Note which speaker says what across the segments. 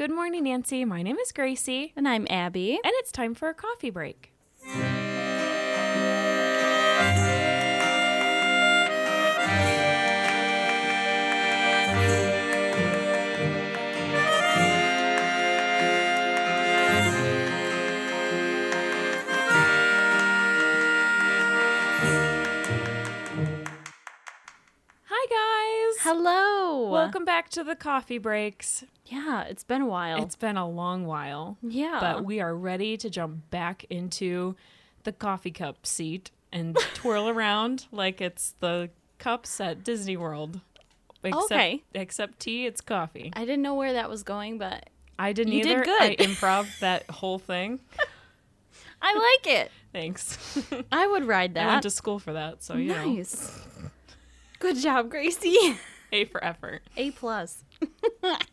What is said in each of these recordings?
Speaker 1: Good morning, Nancy. My name is Gracie,
Speaker 2: And I'm Abby.
Speaker 1: and it's time for a coffee break. Welcome back to the coffee breaks.
Speaker 2: Yeah, it's been a while.
Speaker 1: It's been a long while,
Speaker 2: yeah.
Speaker 1: but we are ready to jump back into the coffee cup seat and twirl around like it's the cups at Disney World. Except,
Speaker 2: Okay.
Speaker 1: Except tea, it's coffee.
Speaker 2: I didn't know where that was going, but
Speaker 1: I didn't
Speaker 2: You did
Speaker 1: either.
Speaker 2: good.
Speaker 1: I improv that whole thing.
Speaker 2: I like it.
Speaker 1: Thanks.
Speaker 2: I would ride that.
Speaker 1: I went to school for that, so yeah.
Speaker 2: nice. Good job, Gracie.
Speaker 1: A for effort.
Speaker 2: A plus.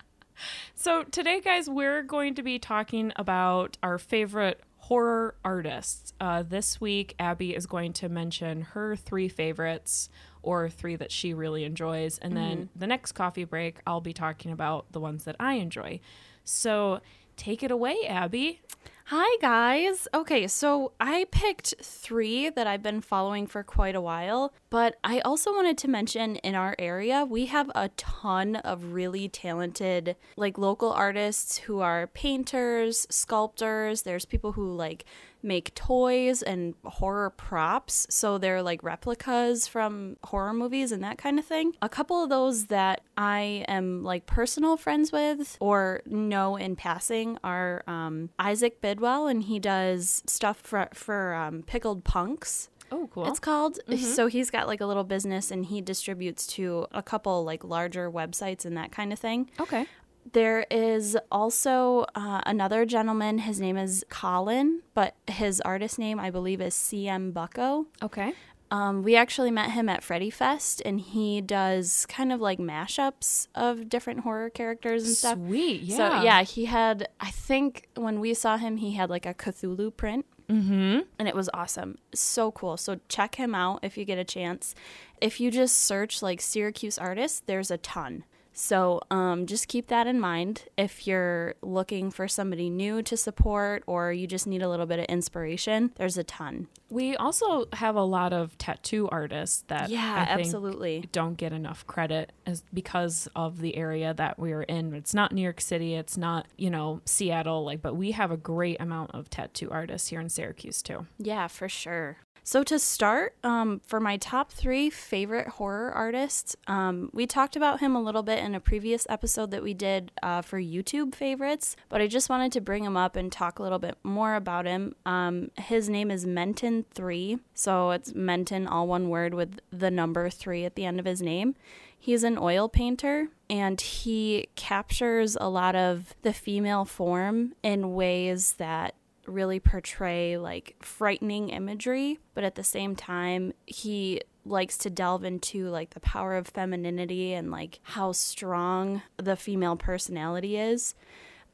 Speaker 1: So today, guys, we're going to be talking about our favorite horror artists. Uh, this week, Abby is going to mention her three favorites or three that she really enjoys, and then the next coffee break, I'll be talking about the ones that I enjoy. So take it away, Abby.
Speaker 2: Hi, guys. Okay, so I picked three that I've been following for quite a while, but I also wanted to mention in our area, we have a ton of really talented, like local artists who are painters, sculptors. There's people who like make toys and horror props. So they're like replicas from horror movies and that kind of thing. A couple of those that I am like personal friends with or know in passing are um, Isaac Bidwell, and he does stuff for, for um, Pickled Punks.
Speaker 1: Oh, cool.
Speaker 2: It's called. So he's got like a little business and he distributes to a couple like larger websites and that kind of thing.
Speaker 1: okay.
Speaker 2: There is also uh, another gentleman. His name is Colin, but his artist name, I believe, is CM Bucko.
Speaker 1: Okay.
Speaker 2: Um, we actually met him at Freddy Fest, and he does kind of like mashups of different horror characters and stuff.
Speaker 1: Sweet. Yeah.
Speaker 2: So yeah, he had. I think when we saw him, he had like a Cthulhu print,
Speaker 1: Mm-hmm.
Speaker 2: and it was awesome. So cool. So check him out if you get a chance. If you just search like Syracuse artists, there's a ton. So um, just keep that in mind if you're looking for somebody new to support or you just need a little bit of inspiration. There's a ton.
Speaker 1: We also have a lot of tattoo artists that
Speaker 2: Yeah,
Speaker 1: I think
Speaker 2: absolutely.
Speaker 1: don't get enough credit as because of the area that we're in. It's not New York City, it's not, you know, Seattle like but we have a great amount of tattoo artists here in Syracuse too.
Speaker 2: Yeah, for sure. So to start, um, for my top three favorite horror artists, um, we talked about him a little bit in a previous episode that we did uh, for YouTube favorites, but I just wanted to bring him up and talk a little bit more about him. Um, his name is Menton3, so it's Menton, all one word with the number three at the end of his name. He's an oil painter and he captures a lot of the female form in ways that really portray like frightening imagery, but at the same time, he likes to delve into like the power of femininity and like how strong the female personality is.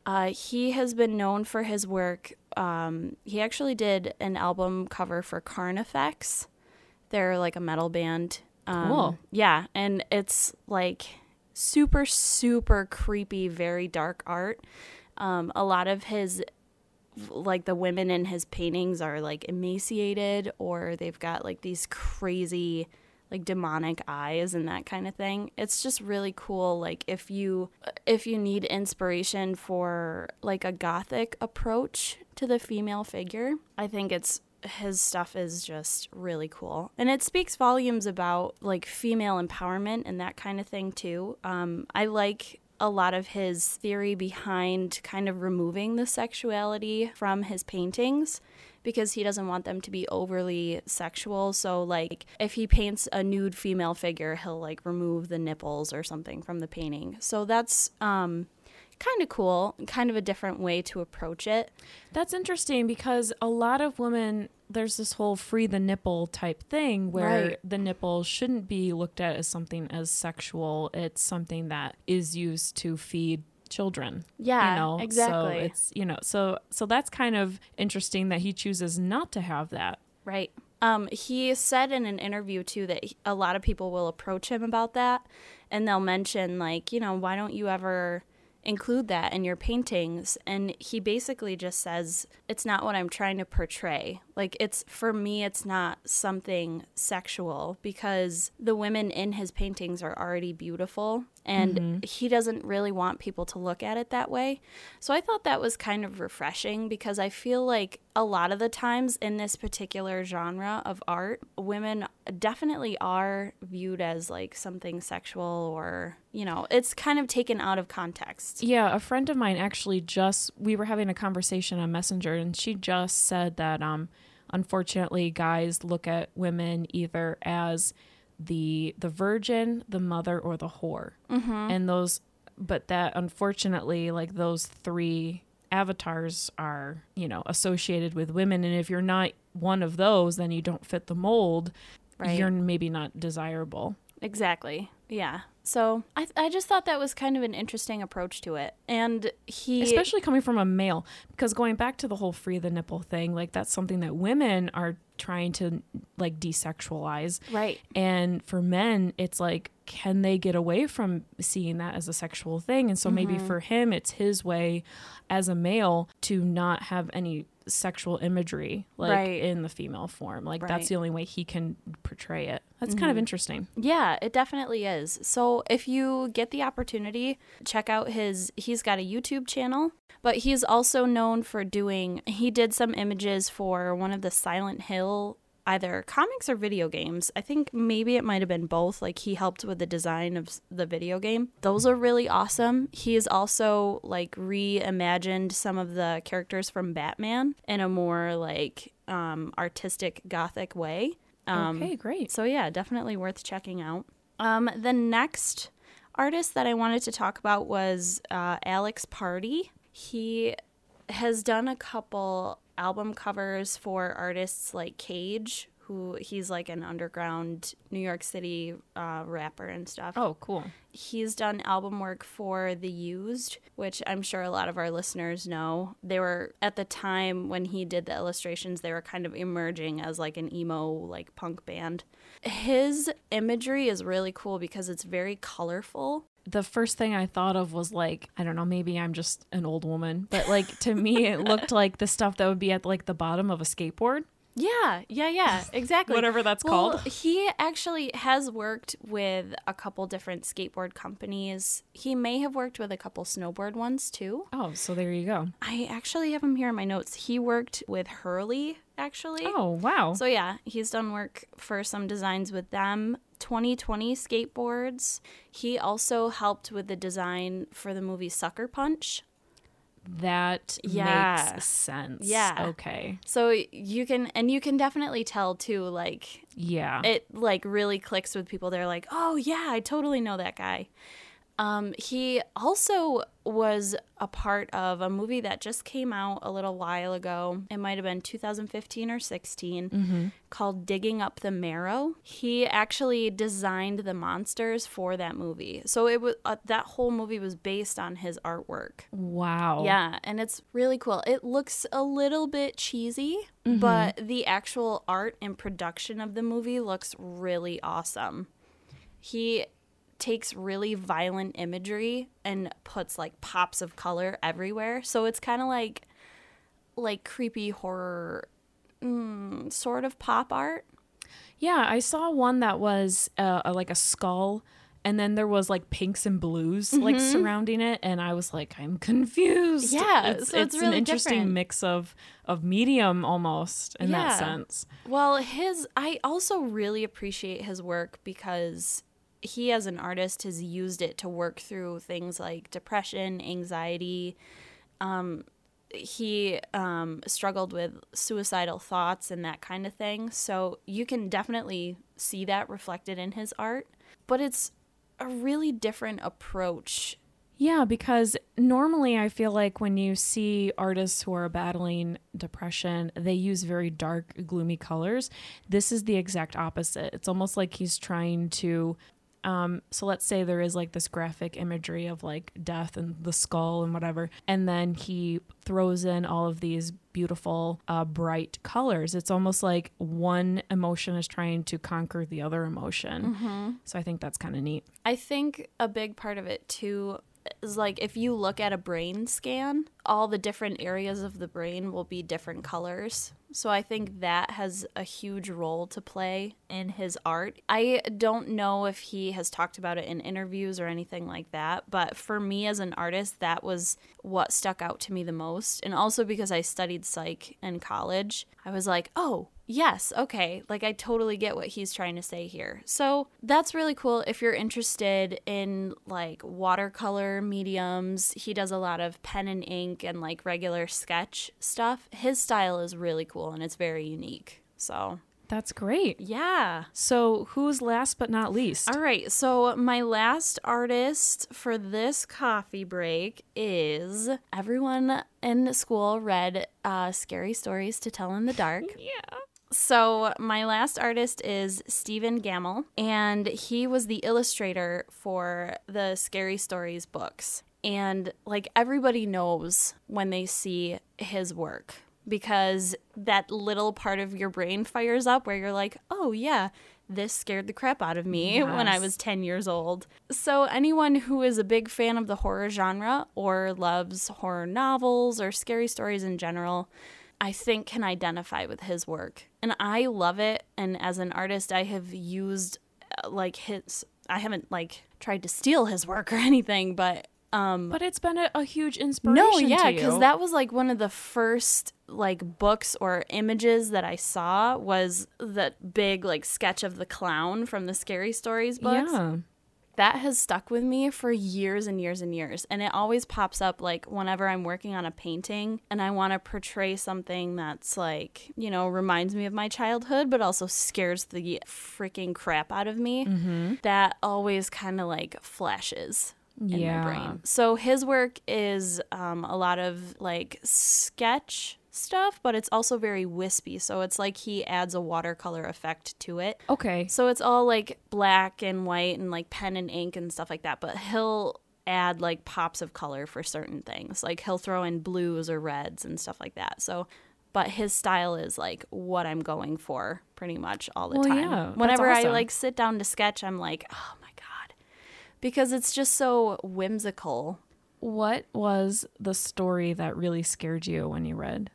Speaker 2: Uh, he has been known for his work. Um, he actually did an album cover for Carnifex. They're like a metal band. Um,
Speaker 1: Cool.
Speaker 2: Yeah, and it's like super, super creepy, very dark art. Um, a lot of his like the women in his paintings are like emaciated or they've got like these crazy like demonic eyes and that kind of thing. It's just really cool like if you if you need inspiration for like a gothic approach to the female figure, I think it's his stuff is just really cool. And it speaks volumes about like female empowerment and that kind of thing too. Um I like a lot of his theory behind kind of removing the sexuality from his paintings because he doesn't want them to be overly sexual. So like if he paints a nude female figure, he'll like remove the nipples or something from the painting. So that's um kind of cool, kind of a different way to approach it.
Speaker 1: That's interesting because a lot of women there's this whole free the nipple type thing where
Speaker 2: Right.
Speaker 1: the nipple shouldn't be looked at as something as sexual. It's something that is used to feed children.
Speaker 2: Yeah,
Speaker 1: you know,
Speaker 2: exactly.
Speaker 1: So it's you know, so so that's kind of interesting that he chooses not to have that.
Speaker 2: Right. Um, he said in an interview too that a lot of people will approach him about that, and they'll mention like, you know, why don't you ever include that in your paintings and he basically just says it's not what i'm trying to portray. Like it's for me it's not something sexual because the women in his paintings are already beautiful and mm-hmm. he doesn't really want people to look at it that way so i thought that was kind of refreshing because i feel like a lot of the times in this particular genre of art women definitely are viewed as like something sexual or you know it's kind of taken out of context
Speaker 1: yeah a friend of mine actually just we were having a conversation on messenger and she just said that um unfortunately guys look at women either as the the virgin the mother or the whore. Mm-hmm. and those but that unfortunately like those three avatars are you know associated with women. And if you're not one of those then you don't fit the mold. Right. you're maybe not desirable.
Speaker 2: Exactly. Yeah so I, I just thought that was kind of an interesting approach to it. And he.
Speaker 1: Especially coming from a male, because going back to the whole free the nipple thing, like that's something that women are trying to like desexualize.
Speaker 2: Right.
Speaker 1: And for men, it's like, can they get away from seeing that as a sexual thing? And so mm-hmm. maybe for him, it's his way as a male to not have any sexual imagery like right. in the female form like right. that's the only way he can portray it that's mm-hmm. kind of mm-hmm. interesting
Speaker 2: yeah it definitely is so if you get the opportunity check out his he's got a youtube channel but he's also known for doing he did some images for one of the silent hill either comics or video games. I think maybe it might have been both. Like he helped with the design of the video game. Those are really awesome. He has also like reimagined some of the characters from Batman in a more like um, artistic gothic way.
Speaker 1: Um, okay, great.
Speaker 2: So yeah, definitely worth checking out. Um, the next artist that I wanted to talk about was uh, Alex Pardee. He has done a couple album covers for artists like Cage, who he's like an underground New York City uh, rapper and stuff.
Speaker 1: Oh, cool.
Speaker 2: He's done album work for The Used, which I'm sure a lot of our listeners know. They were at the time when he did the illustrations, they were kind of emerging as like an emo like punk band. His imagery is really cool because it's very colorful
Speaker 1: the first thing I thought of was like, I don't know, maybe I'm just an old woman, but like to me, it looked like the stuff that would be at like the bottom of a skateboard.
Speaker 2: Yeah, yeah, yeah, exactly.
Speaker 1: Whatever that's well, called.
Speaker 2: He actually has worked with a couple different skateboard companies. He may have worked with a couple snowboard ones too.
Speaker 1: Oh, so there you go.
Speaker 2: I actually have him here in my notes. He worked with Hurley, actually.
Speaker 1: Oh, wow.
Speaker 2: So yeah, he's done work for some designs with them. 2020 skateboards. He also helped with the design for the movie Sucker Punch.
Speaker 1: That yeah. makes sense.
Speaker 2: Yeah.
Speaker 1: Okay.
Speaker 2: So you can and you can definitely tell too like
Speaker 1: yeah.
Speaker 2: It like really clicks with people. They're like, "Oh yeah, I totally know that guy." Um, he also was a part of a movie that just came out a little while ago. It might have been 2015 or 16 mm-hmm. called Digging Up the Marrow. He actually designed the monsters for that movie. So it was uh, that whole movie was based on his artwork.
Speaker 1: Wow.
Speaker 2: Yeah, and it's really cool. It looks a little bit cheesy, mm-hmm. but the actual art and production of the movie looks really awesome. He takes really violent imagery and puts like pops of color everywhere. So it's kind of like like creepy horror mm, sort of pop art.
Speaker 1: Yeah, I saw one that was uh, like a skull and then there was like pinks and blues mm-hmm. like surrounding it and i was like i'm confused
Speaker 2: yeah
Speaker 1: it's, so it's, it's really an interesting different. mix of of medium almost in yeah. that sense
Speaker 2: well his i also really appreciate his work because he as an artist has used it to work through things like depression, anxiety. Um, he um, struggled with suicidal thoughts and that kind of thing. So you can definitely see that reflected in his art. But it's a really different approach.
Speaker 1: Yeah, because normally I feel like when you see artists who are battling depression, they use very dark, gloomy colors. This is the exact opposite. It's almost like he's trying to um, so let's say there is like this graphic imagery of like death and the skull and whatever, and then he throws in all of these beautiful, uh, bright colors. It's almost like one emotion is trying to conquer the other emotion. Mm-hmm. So I think that's kind of neat.
Speaker 2: I think a big part of it too is like if you look at a brain scan, all the different areas of the brain will be different colors. So I think that has a huge role to play in his art. I don't know if he has talked about it in interviews or anything like that, but for me as an artist, that was what stuck out to me the most. And also because I studied psych in college, I was like, oh, yes, okay, like I totally get what he's trying to say here. So that's really cool if you're interested in like watercolor mediums. He does a lot of pen and ink and like regular sketch stuff. His style is really cool and it's very unique. So
Speaker 1: That's great.
Speaker 2: yeah.
Speaker 1: So, who's last but not least?
Speaker 2: All right, so my last artist for this coffee break is everyone in school read uh, Scary Stories to Tell in the Dark.
Speaker 1: Yeah.
Speaker 2: So, my last artist is Stephen Gammell, and he was the illustrator for the Scary Stories books. And like everybody knows when they see his work because that little part of your brain fires up where you're like, oh, yeah, this scared the crap out of me when I was 10 years old. So, anyone who is a big fan of the horror genre or loves horror novels or scary stories in general, I think can identify with his work. And I love it. And as an artist, I have used uh, like his, I haven't like tried to steal his work or anything, but um,
Speaker 1: But it's been a, a huge inspiration.
Speaker 2: no, yeah, because that was like one of the first like books or images that I saw was that big like sketch of the clown from the Scary Stories books.
Speaker 1: Yeah.
Speaker 2: That has stuck with me for years and years and years. And it always pops up like whenever I'm working on a painting and I want to portray something that's like, you know, reminds me of my childhood, but also scares the freaking crap out of me.
Speaker 1: Mm-hmm.
Speaker 2: That always kind of like flashes in
Speaker 1: Yeah.
Speaker 2: my brain. So his work is um, a lot of like sketch stuff, but it's also very wispy. So it's like he adds a watercolor effect to it.
Speaker 1: Okay.
Speaker 2: So it's all like black and white and like pen and ink and stuff like that, but he'll add like pops of color for certain things. Like he'll throw in blues or reds and stuff like that. So but his style is like what I'm going for pretty much all the
Speaker 1: Well,
Speaker 2: time.
Speaker 1: yeah,
Speaker 2: Whenever I like sit down to sketch, I'm like, "Oh my god." Because it's just so whimsical.
Speaker 1: What was the story that really scared you when you read?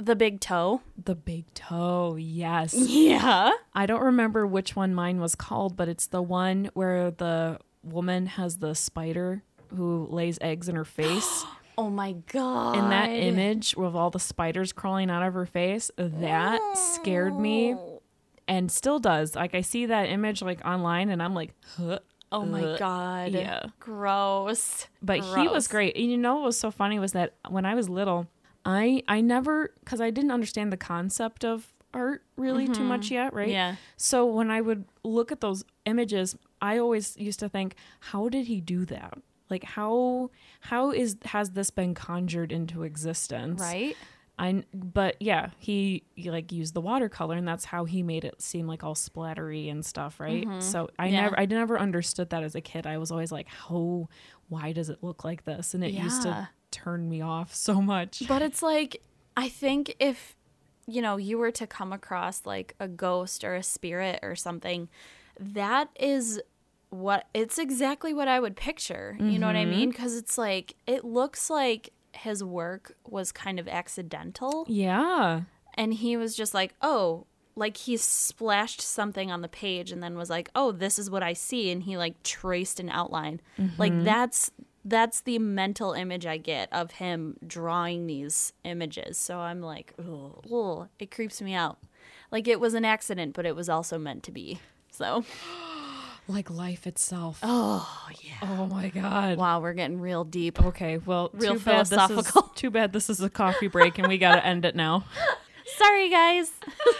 Speaker 2: The big toe.
Speaker 1: The Big Toe. Yes.
Speaker 2: Yeah.
Speaker 1: I don't remember which one mine was called, but it's the one where the woman has the spider who lays eggs in her face.
Speaker 2: Oh my god.
Speaker 1: in that image with all the spiders crawling out of her face, that scared me and still does. Like I see that image like online and I'm like, huh.
Speaker 2: Oh my
Speaker 1: Ugh.
Speaker 2: god.
Speaker 1: Yeah.
Speaker 2: Gross.
Speaker 1: But he was great. And you know what was so funny was that when I was little, I I never cuz I didn't understand the concept of art really too much mm-hmm. yet, right?
Speaker 2: Yeah.
Speaker 1: So when I would look at those images, I always used to think, how did he do that? Like how how is has this been conjured into existence?
Speaker 2: Right?
Speaker 1: I but yeah, he, he like used the watercolor and that's how he made it seem like all splattery and stuff, right? Mm-hmm. So I
Speaker 2: Yeah.
Speaker 1: never I never understood that as a kid. I was always like, how why does it look like this? And it used to turn me off so much.
Speaker 2: But it's like I think if you know you were to come across like a ghost or a spirit or something, that is what it's exactly what I would picture. You know what I mm-hmm. mean? Because it's like it looks like his work was kind of accidental,
Speaker 1: Yeah.
Speaker 2: and he was just like, oh. Like he splashed something on the page and then was like, "Oh, this is what I see," and he like traced an outline. Like mm-hmm. that's that's the mental image I get of him drawing these images. So I'm like, ugh, it creeps me out. Like it was an accident, but it was also meant to be. So,
Speaker 1: Like life itself.
Speaker 2: oh yeah.
Speaker 1: Oh my god.
Speaker 2: Wow, we're getting real deep.
Speaker 1: Okay, well,
Speaker 2: Real
Speaker 1: too bad this is
Speaker 2: philosophical.
Speaker 1: too bad this is a coffee break and we got to end it now.
Speaker 2: Sorry, guys.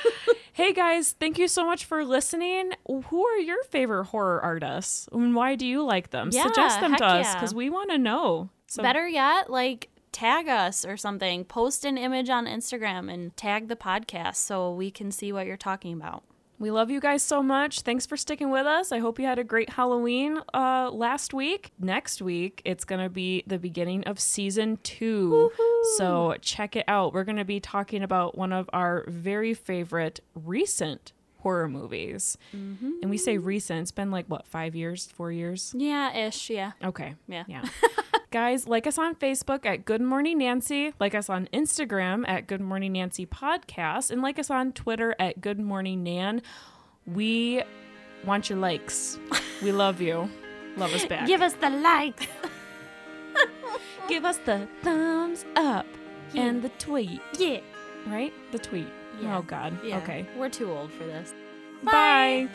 Speaker 1: Hey guys, thank you so much for listening. Who are your favorite horror artists and why do you like them?
Speaker 2: Yeah,
Speaker 1: Suggest them to us because we want to know. So
Speaker 2: Better yet, like tag us or something. Post an image on Instagram and tag the podcast so we can see what you're talking about.
Speaker 1: We love you guys so much. Thanks for sticking with us. I hope you had a great Halloween uh, last week. Next week, it's going to be the beginning of season 2 So check it out. We're going to be talking about one of our very favorite recent horror movies. And we say recent, it's been like, what, five years, four years?
Speaker 2: Yeah, ish. Yeah.
Speaker 1: Okay.
Speaker 2: Yeah.
Speaker 1: Yeah. Guys, like us on Facebook at Good Morning Nancy, like us on Instagram at Good Morning Nancy Podcast, and like us on Twitter at Good Morning Nan. We want your likes. We love you. Love us back.
Speaker 2: Give us the likes.
Speaker 1: Give us the thumbs up
Speaker 2: Yeah.
Speaker 1: and the tweet.
Speaker 2: Yeah.
Speaker 1: Right? The tweet.
Speaker 2: Yeah.
Speaker 1: Oh, God.
Speaker 2: Yeah.
Speaker 1: Okay.
Speaker 2: We're too old for this.
Speaker 1: Bye.